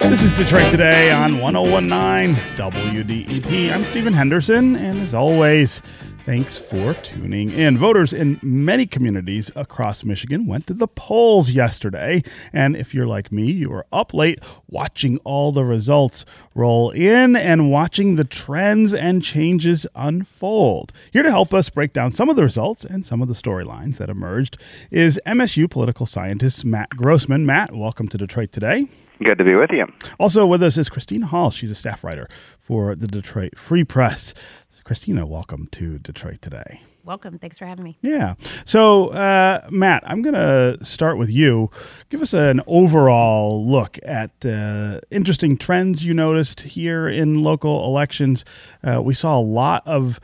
This is Detroit Today on 1019 WDET. I'm Stephen Henderson, and as always, thanks for tuning in. Voters in many communities across Michigan went to the polls yesterday, and if you're like me, you were up late watching all the results roll in and watching the trends and changes unfold. Here to help us break down some of the results and some of the storylines that emerged is MSU political scientist Matt Grossman. Matt, welcome to Detroit Today. Good to be with you. Also with us is Christina Hall. She's a staff writer for the Detroit Free Press. Christina, welcome to Detroit today. Welcome. Thanks for having me. Yeah. So, uh, Matt, I'm going to start with you. Give us an overall look at uh, interesting trends you noticed here in local elections. Uh, we saw a lot of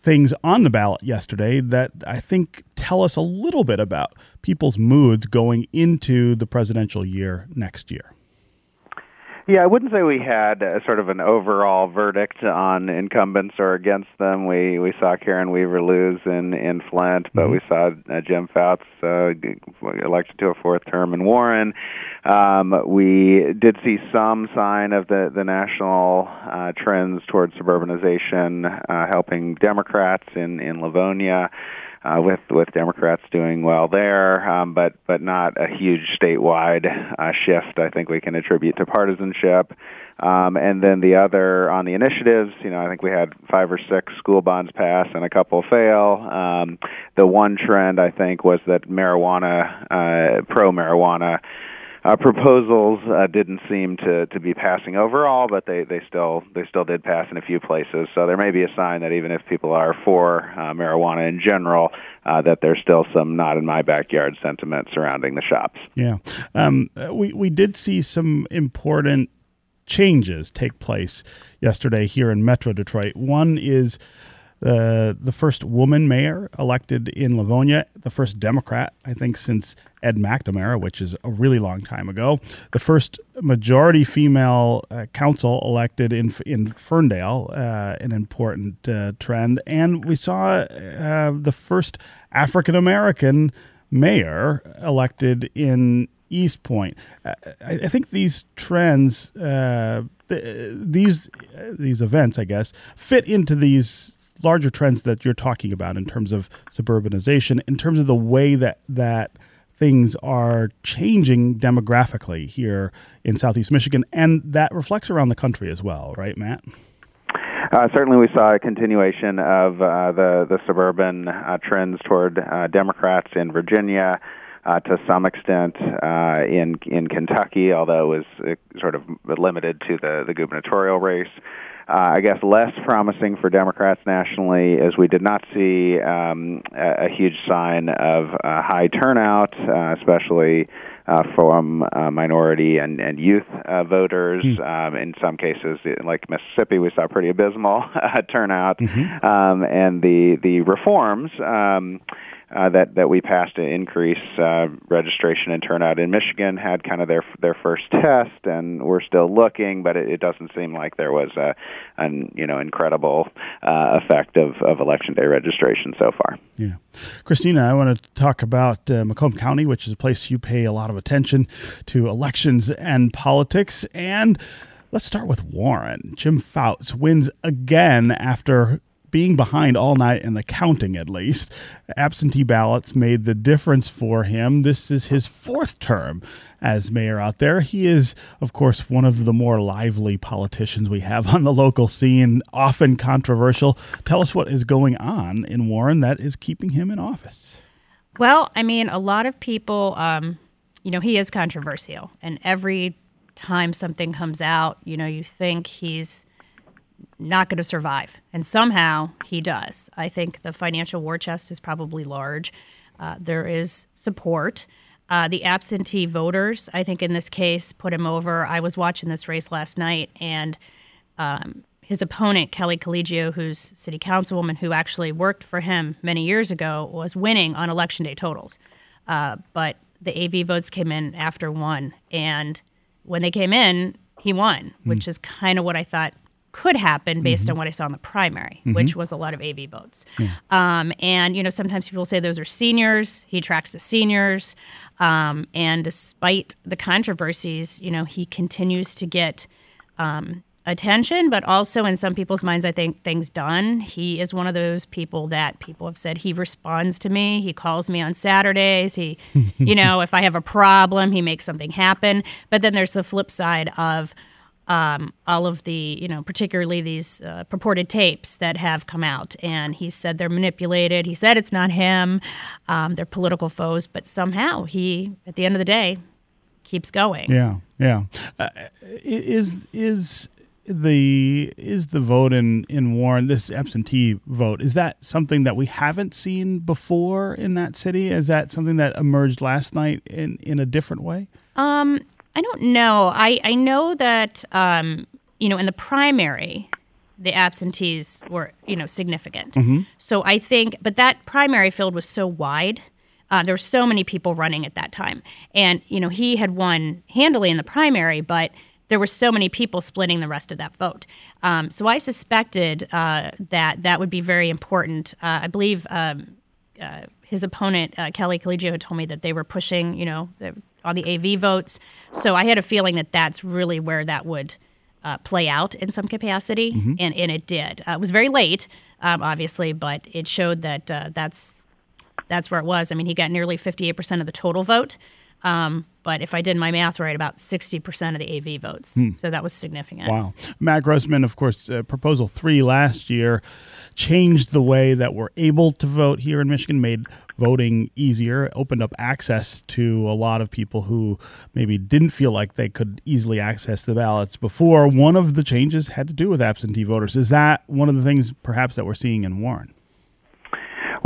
things on the ballot yesterday that I think tell us a little bit about people's moods going into the presidential year next year. Yeah, I wouldn't say we had a, sort of an overall verdict on incumbents or against them. We we saw Karen Weaver lose in in Flint, but mm-hmm. we saw uh, Jim Fouts uh, elected to a fourth term in Warren. Um, we did see some sign of the the national uh, trends towards suburbanization uh, helping Democrats in in Livonia uh, with with Democrats doing well there, um, but but not a huge statewide uh, shift. I think we can attribute to partisanship. Um, and then the other on the initiatives, you know, I think we had five or six school bonds pass and a couple fail. Um, the one trend I think was that marijuana, uh, pro marijuana uh, proposals uh, didn't seem to, to be passing overall, but they, they still they still did pass in a few places. So there may be a sign that even if people are for uh, marijuana in general, uh, that there's still some not in my backyard sentiment surrounding the shops. Yeah, um, we we did see some important changes take place yesterday here in Metro Detroit. One is uh, the first woman mayor elected in Livonia, the first Democrat, I think, since Ed McNamara, which is a really long time ago, the first majority female uh, council elected in in Ferndale, uh, an important uh, trend, and we saw uh, the first African American mayor elected in Eastpointe. I, I think these trends, these these events, I guess, fit into these larger trends that you're talking about in terms of suburbanization, in terms of the way that that things are changing demographically here in Southeast Michigan, and that reflects around the country as well, right, Matt? Uh, certainly, we saw a continuation of uh, the the suburban uh, trends toward uh, Democrats in Virginia. Uh, to some extent uh, in in Kentucky, although it was sort of limited to the the gubernatorial race. Uh, I guess less promising for Democrats nationally as we did not see um, a, a huge sign of uh, high turnout, uh, especially uh, from uh, minority and, and youth uh, voters. Mm. Um, in some cases, like Mississippi, we saw pretty abysmal uh, turnout. Mm-hmm. Um, and the the reforms. Uh, that that we passed to increase uh, registration and turnout in Michigan had kind of their their first test, and we're still looking, but it, it doesn't seem like there was a an you know incredible uh, effect of, of election day registration so far. Yeah, Christina, I want to talk about uh, Macomb County, which is a place you pay a lot of attention to elections and politics, and. Let's start with Warren. Jim Fouts wins again after being behind all night in the counting, at least. Absentee ballots made the difference for him. This is his fourth term as mayor out there. He is, of course, one of the more lively politicians we have on the local scene, often controversial. Tell us what is going on in Warren that is keeping him in office. Well, I mean, a lot of people, um, you know, he is controversial. And every time something comes out, you know, you think he's not going to survive. And somehow he does. I think the financial war chest is probably large. Uh, there is support. Uh, the absentee voters, I think in this case, put him over. I was watching this race last night, and um, his opponent, Kelly Colegio, who's city councilwoman, who actually worked for him many years ago, was winning on election day totals. Uh, but the AV votes came in after one. And when they came in, he won, which mm. is kind of what I thought could happen based on what I saw in the primary, which was a lot of AV votes. Um, and you know, sometimes people say those are seniors. He tracks the seniors, um, and despite the controversies, you know, he continues to get um, attention, but also in some people's minds, I think things done. He is one of those people that people have said he responds to me. He calls me on Saturdays. He, you know, if I have a problem, he makes something happen. But then there's the flip side of um, all of the, you know, particularly these uh, purported tapes that have come out. And he said they're manipulated. He said it's not him. Um, they're political foes. But somehow he, at the end of the day, keeps going. Yeah, yeah. Uh, is is the is the vote in in Warren this absentee vote is that something that we haven't seen before in that city? Is that something that emerged last night in in a different way? Um, I don't know. I I know that um, you know in the primary, the absentees were you know significant. So I think, but that primary field was so wide. Uh, there were so many people running at that time, and you know he had won handily in the primary, but there were so many people splitting the rest of that vote. Um, so I suspected uh, that that would be very important. Uh, I believe um, uh, his opponent uh, Kelly Colegio had told me that they were pushing, you know, on the AV votes. So I had a feeling that that's really where that would uh, play out in some capacity, and, and it did. Uh, it was very late, um, obviously, but it showed that uh, that's that's where it was. I mean, he got nearly 58% of the total vote. Um, but if I did my math right, about 60% of the AV votes. So that was significant. Wow. Matt Grossman, of course, uh, Proposal 3 last year changed the way that we're able to vote here in Michigan, made voting easier, opened up access to a lot of people who maybe didn't feel like they could easily access the ballots before. One of the changes had to do with absentee voters. Is that one of the things perhaps that we're seeing in Warren?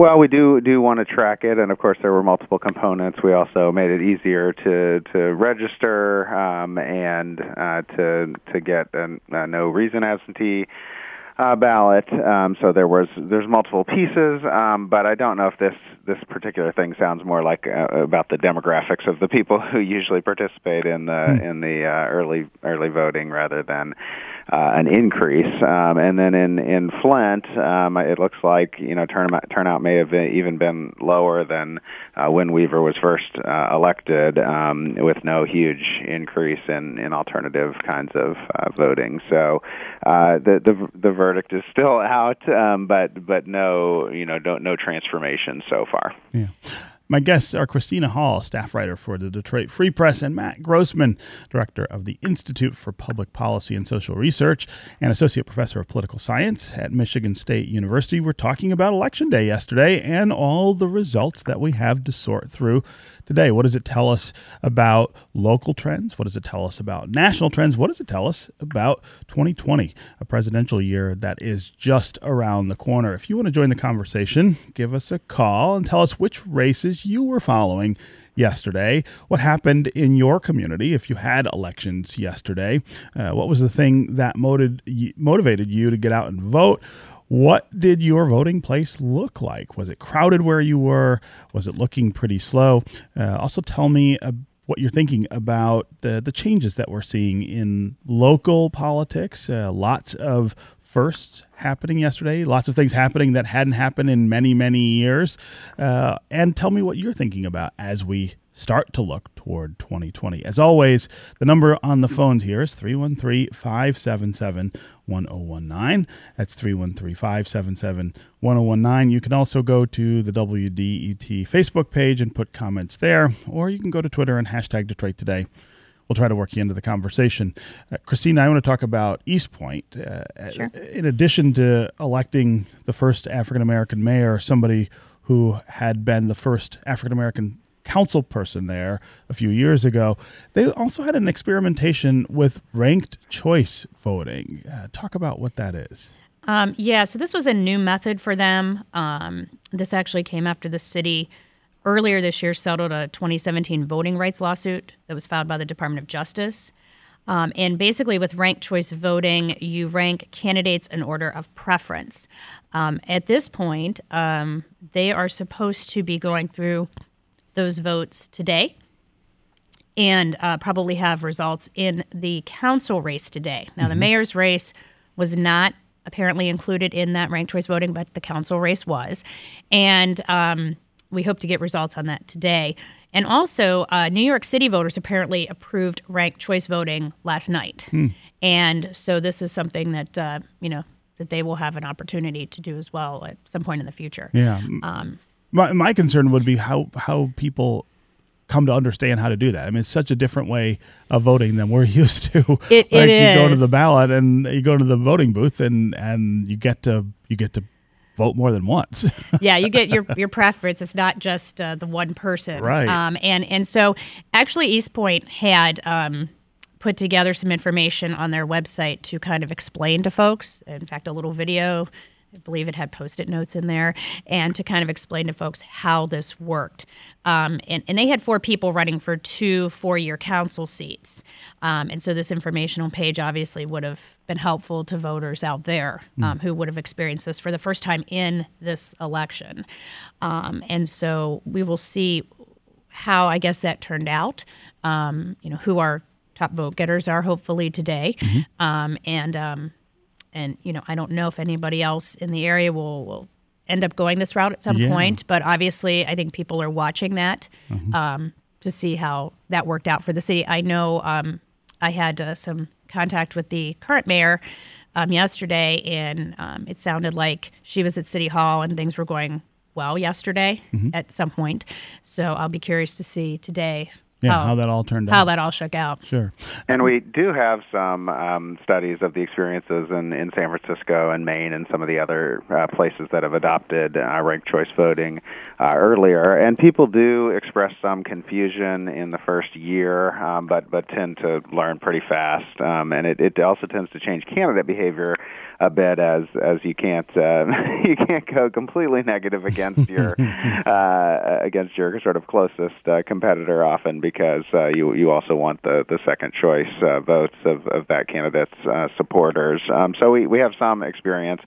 Well, we do do want to track it, and of course, there were multiple components. We also made it easier to to register um, and uh, to to get a, a no reason absentee uh, ballot. Um, so there was there's multiple pieces, um, but I don't know if this this particular thing sounds more like uh, about the demographics of the people who usually participate in the in the uh, early early voting rather than uh, an increase. Um, and then in in Flint, um, it looks like you know turnout turnout may have been, even been lower than uh, when Weaver was first uh, elected, um, with no huge increase in in alternative kinds of uh, voting. So uh, the the the verdict is still out, um, but but no you know no, no transformation so far. Yeah. My guests are Christina Hall, staff writer for the Detroit Free Press, and Matt Grossman, director of the Institute for Public Policy and Social Research and associate professor of political science at Michigan State University. We're talking about Election Day yesterday and all the results that we have to sort through today. What does it tell us about local trends? What does it tell us about national trends? What does it tell us about 2020, a presidential year that is just around the corner? If you want to join the conversation, give us a call and tell us which races you were following yesterday. What happened in your community if you had elections yesterday? Uh, what was the thing that motivated motivated you to get out and vote? What did your voting place look like? Was it crowded where you were? Was it looking pretty slow? Uh, also, tell me what you're thinking about the, the changes that we're seeing in local politics. Uh, lots of firsts happening yesterday, lots of things happening that hadn't happened in many, many years. Uh, and tell me what you're thinking about as we start to look toward 2020. As always, the number on the phones here is 313 577 1019. That's 313 577 1019. You can also go to the WDET Facebook page and put comments there, or you can go to Twitter and hashtag Detroit Today. We'll try to work you into the conversation. Uh, Christina, I want to talk about Eastpointe. Uh, Sure. In addition to electing the first African American mayor, somebody who had been the first African American council person there a few years ago. They also had an experimentation with ranked choice voting. Uh, talk about what that is. Um, yeah, so this was a new method for them. Um, this actually came after the city earlier this year settled a 2017 voting rights lawsuit that was filed by the Department of Justice. Um, and basically, with ranked choice voting, you rank candidates in order of preference. Um, at this point, um, they are supposed to be going through those votes today and uh, probably have results in the council race today. Now, the mayor's race was not apparently included in that ranked choice voting, but the council race was. And um, we hope to get results on that today. And also, uh, New York City voters apparently approved ranked choice voting last night. Hmm. And so this is something that, uh, you know, that they will have an opportunity to do as well at some point in the future. Yeah. Um, my, my concern would be how, how people come to understand how to do that. I mean, it's such a different way of voting than we're used to. It, like it you go to the ballot and you go to the voting booth and, and you get to you get to vote more than once. yeah, you get your your preference. It's not just uh, the one person, Right. Um, and and so actually, Eastpointe had. Um, Put together some information on their website to kind of explain to folks. In fact, a little video, I believe it had post it notes in there, and to kind of explain to folks how this worked. Um, and, and they had four people running for two four year council seats. Um, and so this informational page obviously would have been helpful to voters out there um, who would have experienced this for the first time in this election. Um, and so we will see how I guess that turned out. Um, you know, who our top vote getters are hopefully today. Um, and um, and you know, I don't know if anybody else in the area will, will end up going this route at some Yeah. point, but obviously, I think people are watching that um, to see how that worked out for the city. I know um, I had uh, some contact with the current mayor um, yesterday, and um, it sounded like she was at City Hall and things were going well yesterday at some point. So I'll be curious to see today yeah, how, that all turned out, how that all shook out. Sure. And we do have some um, studies of the experiences in, in San Francisco and Maine and some of the other uh, places that have adopted uh, ranked choice voting uh, earlier. And people do express some confusion in the first year, um, but but tend to learn pretty fast. Um, and it, it also tends to change candidate behavior a bit as as you can't uh, you can't go completely negative against your uh, against your sort of closest uh, competitor often because uh, you you also want the the second choice uh, votes of of that candidate's uh, supporters. Um, so we we have some experience.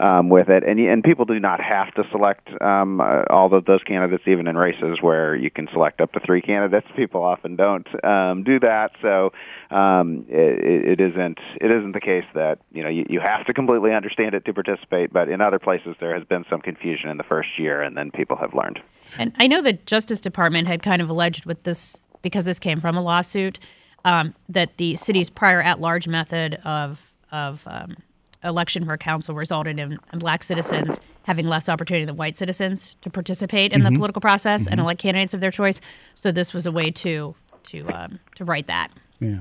Um, with it, and and people do not have to select um, uh, all of those candidates, even in races where you can select up to three candidates. People often don't um, do that, so um, it, it isn't it isn't the case that you know you, you have to completely understand it to participate. But in other places, there has been some confusion in the first year, and then people have learned. And I know the Justice Department had kind of alleged with this, because this came from a lawsuit, um, that the city's prior at-large method of of um, election for council resulted in black citizens having less opportunity than white citizens to participate in the political process and elect candidates of their choice. So this was a way to to um, to right that. Yeah.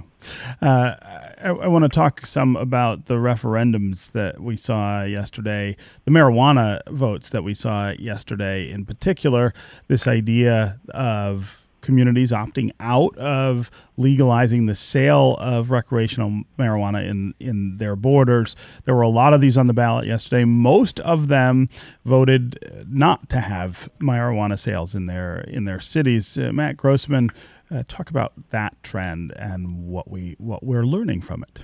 Uh, I, I want to talk some about the referendums that we saw yesterday, the marijuana votes that we saw yesterday in particular, this idea of communities opting out of legalizing the sale of recreational marijuana in, in their borders. There were a lot of these on the ballot yesterday. Most of them voted not to have marijuana sales in their in their cities. Uh, Matt Grossman, uh, talk about that trend and what we what we're learning from it.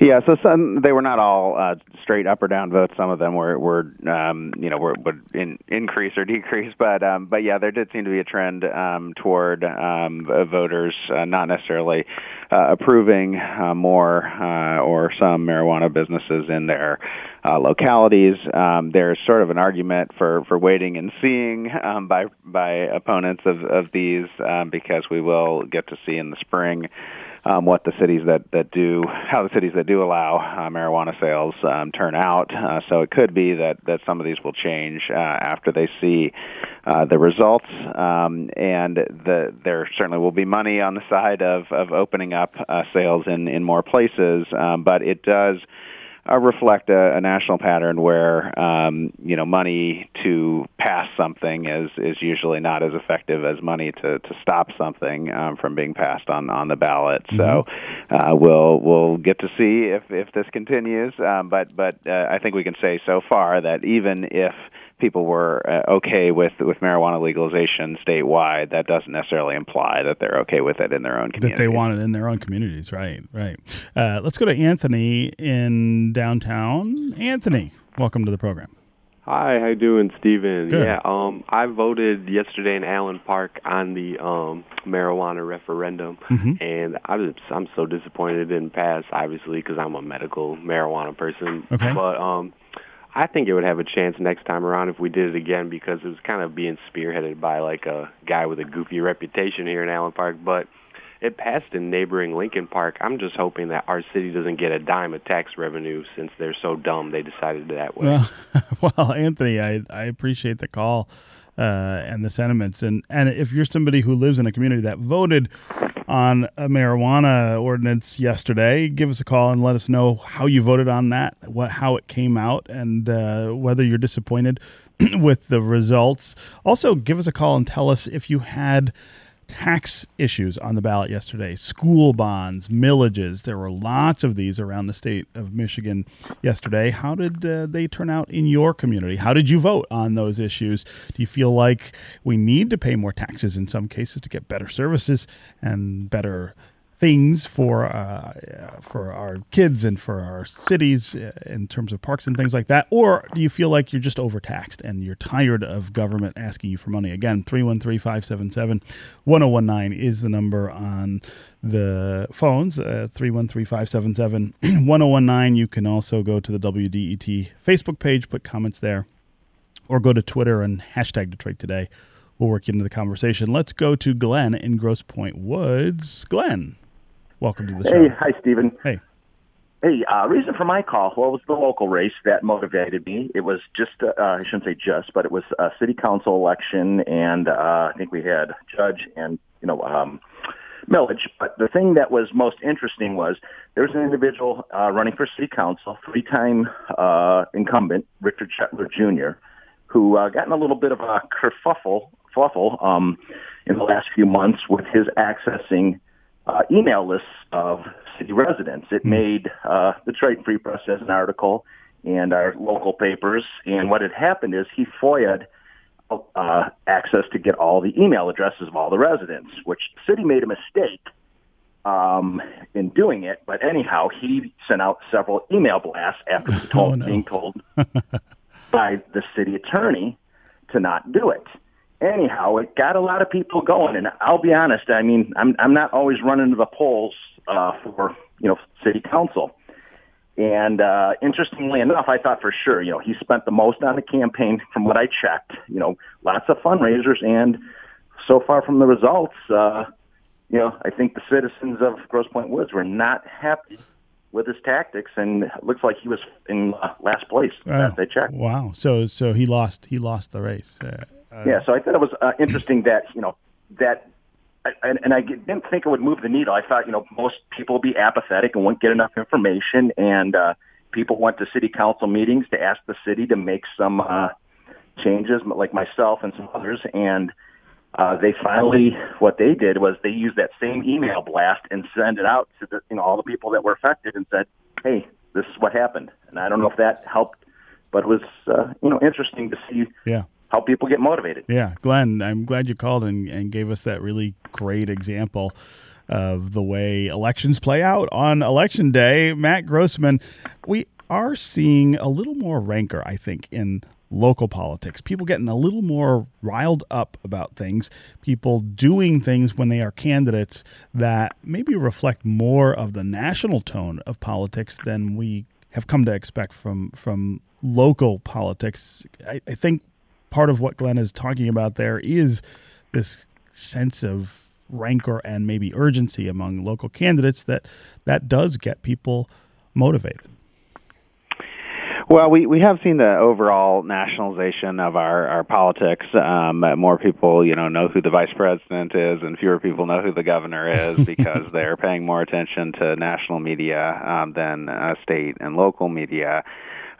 Yeah, so some they were not all uh, straight up or down votes. Some of them were were um, you know were, would in, increase or decrease, but um, but yeah, there did seem to be a trend um, toward um, voters uh, not necessarily uh, approving uh, more uh, or some marijuana businesses in their uh, localities. Um, there's sort of an argument for, for waiting and seeing um, by by opponents of, of these um, because we will get to see in the spring um, what the cities that, that do how the cities that do allow uh, marijuana sales um, turn out. Uh, so it could be that, that some of these will change uh, after they see uh, the results, um, and the, there certainly will be money on the side of, of opening up uh, sales in, in more places, um, but it does uh, reflect a, a national pattern where um, you know money to pass something is is usually not as effective as money to, to stop something um, from being passed on, on the ballot. So uh, we'll we'll get to see if, if this continues. Um, but but uh, I think we can say so far that even if people were uh, okay with with marijuana legalization statewide, that doesn't necessarily imply that they're okay with it in their own community. That they want it in their own communities, right? Right. Uh, let's go to Anthony in downtown. Anthony, welcome to the program. Hi, how you doing, Stephen? Good. Yeah, um, I voted yesterday in Allen Park on the um marijuana referendum, Mhm. and I was I'm so disappointed it didn't pass. Obviously, because I'm a medical marijuana person. Okay. But um, I think it would have a chance next time around if we did it again because it was kind of being spearheaded by like a guy with a goofy reputation here in Allen Park, but. It passed in neighboring Lincoln Park. I'm just hoping that our city doesn't get a dime of tax revenue since they're so dumb they decided that way. Well, well, Anthony, I, I appreciate the call uh, and the sentiments, and and if you're somebody who lives in a community that voted on a marijuana ordinance yesterday, give us a call and let us know how you voted on that, what how it came out, and uh, whether you're disappointed with the results. Also, give us a call and tell us if you had tax issues on the ballot yesterday school bonds, millages. There were lots of these around the state of Michigan yesterday. How did uh, they turn out in your community? How did you vote on those issues? Do you feel like we need to pay more taxes in some cases to get better services and better? Things for uh, for our kids and for our cities uh, in terms of parks and things like that, or do you feel like you're just overtaxed and you're tired of government asking you for money? Again, 313-577-1019 is the number on the phones, uh, 313-577-1019. You can also go to the WDET Facebook page, put comments there, or go to Twitter and hashtag Detroit Today. We'll work into the conversation. Let's go to Glenn in Grosse Pointe Woods. Glenn, welcome to the show. Hey, hi, Stephen. Hey. Hey, uh, reason for my call, well, it was the local race that motivated me. It was just, uh, I shouldn't say just, but it was a city council election, and uh, I think we had judge and, you know, um, millage. But the thing that was most interesting was there was an individual uh, running for city council, three-time uh, incumbent, Richard Shetler Jr., who uh, got in a little bit of a kerfuffle fluffle um, in the last few months with his accessing uh, email lists of city residents. It made uh, the Detroit Free Press as an article and our local papers. And what had happened is he FOIA'd uh, access to get all the email addresses of all the residents, which the city made a mistake um, in doing it. But anyhow, he sent out several email blasts after he told, Oh, no. being told by the city attorney to not do it. Anyhow, it got a lot of people going, and I'll be honest. I mean, I'm I'm not always running to the polls uh, for you know city council. And uh, interestingly enough, I thought for sure, you know, he spent the most on the campaign from what I checked. You know, lots of fundraisers, and so far from the results, uh, you know, I think the citizens of Grosse Pointe Woods were not happy with his tactics, and it looks like he was in uh, last place last I checked. Wow. So so he lost he lost the race. Uh, uh, Yeah, so I thought it was uh, interesting that you know that, and, and I didn't think it would move the needle. I thought you know most people would be apathetic and wouldn't get enough information, and uh, people went to city council meetings to ask the city to make some uh, changes, like myself and some others, and uh, they finally what they did was they used that same email blast and sent it out to the, you know all the people that were affected and said, "Hey, this is what happened." And I don't know if that helped, but it was uh, you know interesting to see Yeah. How people get motivated. Yeah, Glenn, I'm glad you called and, and gave us that really great example of the way elections play out on election day. Matt Grossman, we are seeing a little more rancor, I think, in local politics. People getting a little more riled up about things, people doing things when they are candidates that maybe reflect more of the national tone of politics than we have come to expect from from local politics. I, I think part of what Glenn is talking about there is this sense of rancor and maybe urgency among local candidates that that does get people motivated. Well, we, we have seen the overall nationalization of our, our politics. Um, more people, you know, know who the vice president is, and fewer people know who the governor is because they're paying more attention to national media um, than uh, state and local media.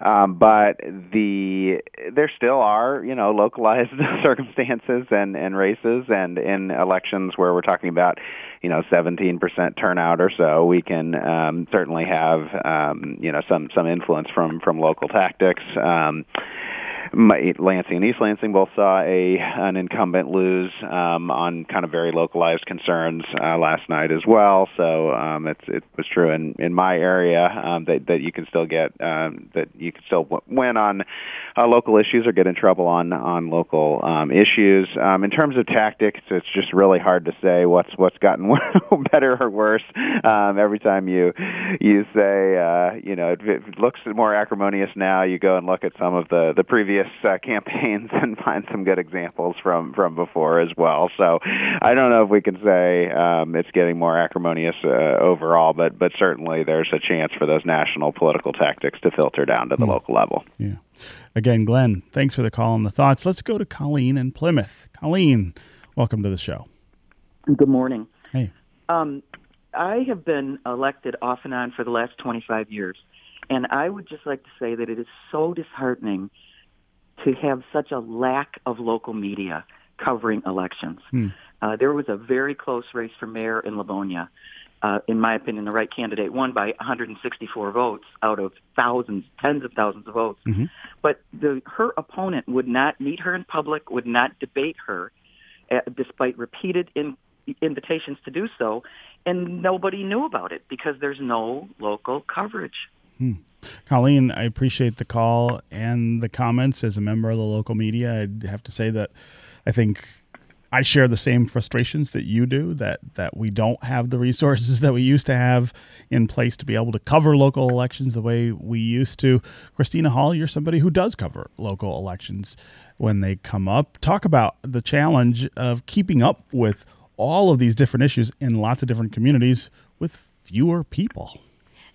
Um, but the there still are you know localized circumstances and, and races. And in elections where we're talking about you know 17% turnout or so we can um, certainly have um, you know some some influence from from local tactics. Um, Lansing and East Lansing both saw a an incumbent lose um, on kind of very localized concerns uh, last night as well. So um, it's it was true in in my area um, that that you can still get um, that you can still win on uh, local issues or get in trouble on on local um, issues. Um, in terms of tactics, it's just really hard to say what's what's gotten better or worse. Um, every time you you say uh, you know it, it looks more acrimonious now, you go and look at some of the the previous uh, campaigns and find some good examples from from before as well. So I don't know if we can say um, it's getting more acrimonious uh, overall, but but certainly there's a chance for those national political tactics to filter down to the mm. local level. Yeah. Again, Glenn, thanks for the call and the thoughts. Let's go to Colleen in Plymouth. Colleen, welcome to the show. Good morning. Hey. Um, I have been elected off and on for the last 25 years. And I would just like to say that it is so disheartening to have such a lack of local media covering elections. Hmm. Uh, there was a very close race for mayor in Livonia. Uh, in my opinion, the right candidate won by 164 votes out of thousands, tens of thousands of votes. Mm-hmm. But the, her opponent would not meet her in public, would not debate her, uh, despite repeated in, invitations to do so, and nobody knew about it because there's no local coverage. Hmm. Colleen, I appreciate the call and the comments. As a member of the local media, I'd have to say that I think I share the same frustrations that you do that that we don't have the resources that we used to have in place to be able to cover local elections the way we used to. Christina Hall, you're somebody who does cover local elections when they come up. Talk about the challenge of keeping up with all of these different issues in lots of different communities with fewer people.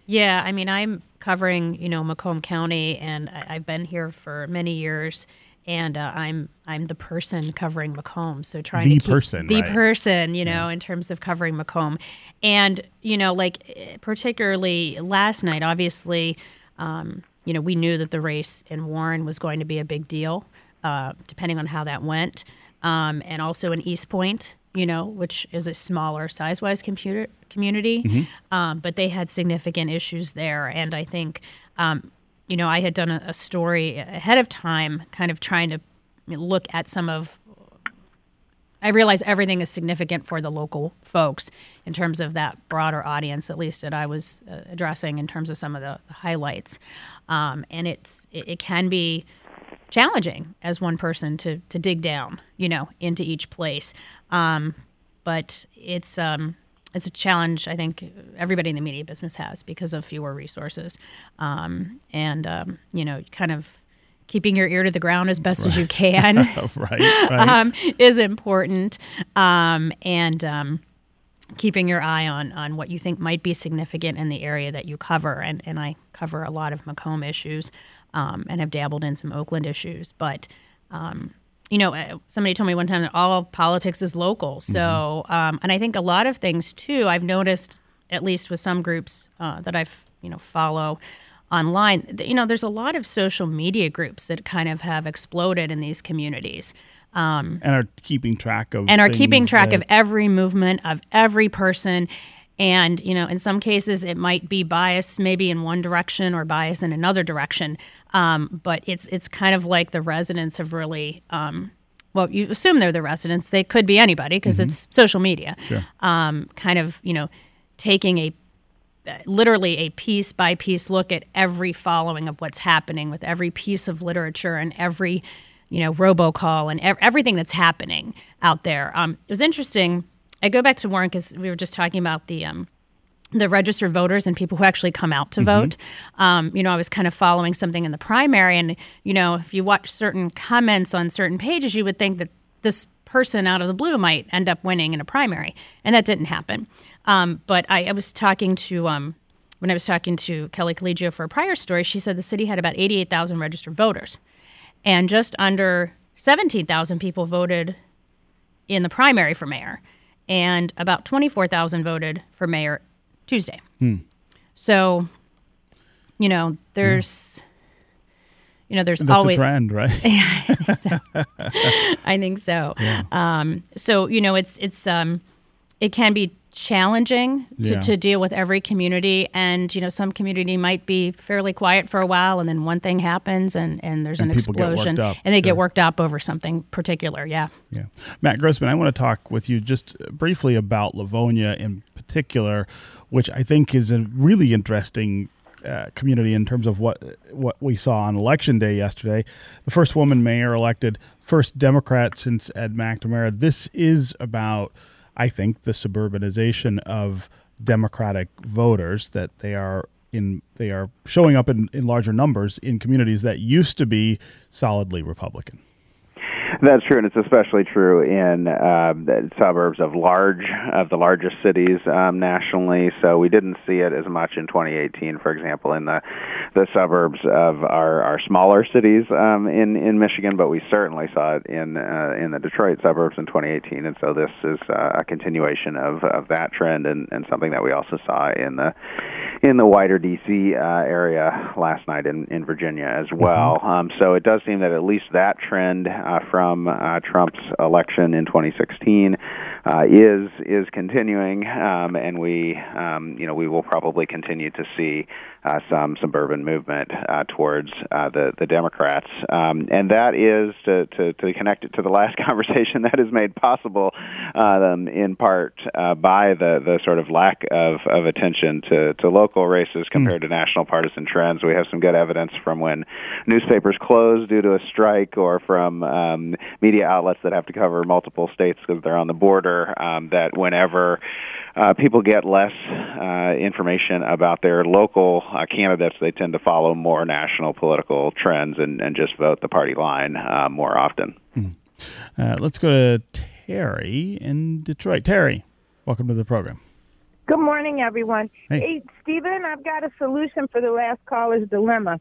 Yeah, I mean, I'm covering, you know, Macomb County, and I, have been here for many years, and uh, I'm I'm the person covering Macomb. So trying the to keep person, the right. person, you know, yeah. in terms of covering Macomb, and you know, like particularly last night, obviously, um, you know, we knew that the race in Warren was going to be a big deal, uh, depending on how that went, um, and also in Eastpointe, you know, which is a smaller size wise computer community, mm-hmm. um, but they had significant issues there. And I think, um, you know, I had done a, a, story ahead of time, kind of trying to look at some of. I realize everything is significant for the local folks in terms of that broader audience, at least that I was uh, addressing in terms of some of the, the highlights. Um, and it's it, it can be challenging as one person to to dig down, you know, into each place. Um, but it's um, it's a challenge I think everybody in the media business has because of fewer resources, um, and um, you know, kind of keeping your ear to the ground as best right. as you can right, right. Um, is important, um, and um, keeping your eye on on what you think might be significant in the area that you cover. And and I cover a lot of Macomb issues, and have dabbled in some Oakland issues, but you know, uh, somebody told me one time that all politics is local. So, mm-hmm. um, and I think a lot of things too, I've noticed, at least with some groups uh, that I've, you know, follow online, you know, there's a lot of social media groups that kind of have exploded in these communities. Um, and are keeping track of and are keeping track that... of every movement of every person and, you know, in some cases it might be bias maybe in one direction or bias in another direction. Um, but it's it's kind of like the residents have really um, well, you assume they're the residents. They could be anybody because mm-hmm. it's social media. Sure. Um, kind of, you know, taking a literally a piece by piece look at every following of what's happening with every piece of literature and every, you know, robocall and ev- everything that's happening out there. Um, it was interesting I go back to Warren because we were just talking about the um, the registered voters and people who actually come out to mm-hmm. vote. Um, you know, I was kind of following something in the primary, and you know, if you watch certain comments on certain pages, you would think that this person out of the blue might end up winning in a primary, and that didn't happen. Um, but I, I, was talking to um, when I was talking to Kelly Colegio for a prior story. She said the city had about eighty-eight thousand registered voters, and just under seventeen thousand people voted in the primary for mayor and about 24,000 voted for mayor Tuesday. Hmm. So, you know, there's, you know, there's That's always a trend, right? yeah, I think so. I think so. Yeah. Um, so you know, it's it's um, it can be challenging to, Yeah. to deal with every community and you know some community might be fairly quiet for a while and then one thing happens and, and there's And an people get worked explosion and they sure. get worked up over something particular yeah Yeah. Matt Grossman, I want to talk with you just briefly about Livonia in particular, which I think is a really interesting uh, community in terms of what what we saw on election day yesterday. The first woman mayor elected, first Democrat since Ed McNamara. This is about, I think, the suburbanization of Democratic voters that they are in they are showing up in, in larger numbers in communities that used to be solidly Republican. That's true, and it's especially true in uh, the suburbs of large of the largest cities um, nationally. So we didn't see it as much in 2018, for example, in the the suburbs of our, our smaller cities um, in in Michigan, but we certainly saw it in uh, in the Detroit suburbs in 2018. And so this is uh, a continuation of, of that trend, and, and something that we also saw in the in the wider D.C. Uh, area last night in, in Virginia as well. Um, so it does seem that at least that trend uh, from uh, Trump's election in 2016 uh, is is continuing, um, and we um, you know we will probably continue to see uh, some suburban movement uh, towards uh, the the Democrats, um, and that is to, to to connect it to the last conversation that is made possible um, in part uh, by the the sort of lack of of attention to to local races compared to national partisan trends. We have some good evidence from when newspapers close due to a strike, or from um, media outlets that have to cover multiple states because they're on the border. Um, that whenever uh, people get less uh, information about their local uh, candidates, they tend to follow more national political trends and, and just vote the party line uh, more often. Uh, let's go to Terry in Detroit. Terry, welcome to the program. Good morning, everyone. Hey. Hey. Stephen, I've got a solution for the last caller's dilemma.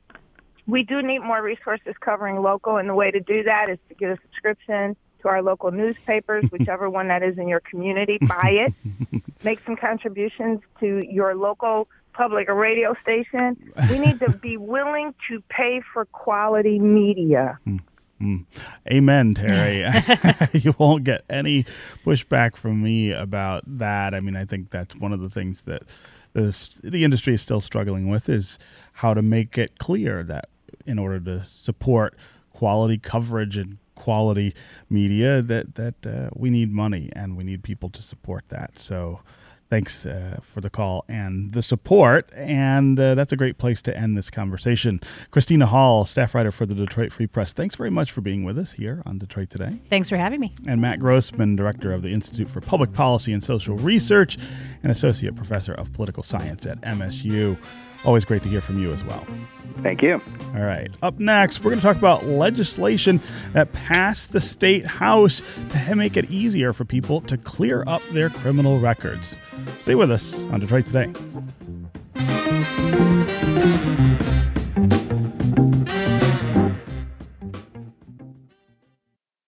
We do need more resources covering local, and the way to do that is to get a subscription to our local newspapers, whichever one that is in your community. Buy it. Make some contributions to your local public radio station. We need to be willing to pay for quality media. Hmm. Hmm. Amen, Terry. you won't get any pushback from me about that. I mean, I think that's one of the things that this, the industry is still struggling with is how to make it clear that in order to support quality coverage and quality media, that that uh, we need money and we need people to support that. So. Thanks uh, for the call and the support. And uh, that's a great place to end this conversation. Christina Hall, staff writer for the Detroit Free Press, thanks very much for being with us here on Detroit Today. thanks for having me And Matt Grossman, director of the Institute for Public Policy and Social Research and associate professor of political science at MSU. Always great to hear from you as well. Thank you. All right. Up next, we're going to talk about legislation that passed the state house to make it easier for people to clear up their criminal records. Stay with us on Detroit Today.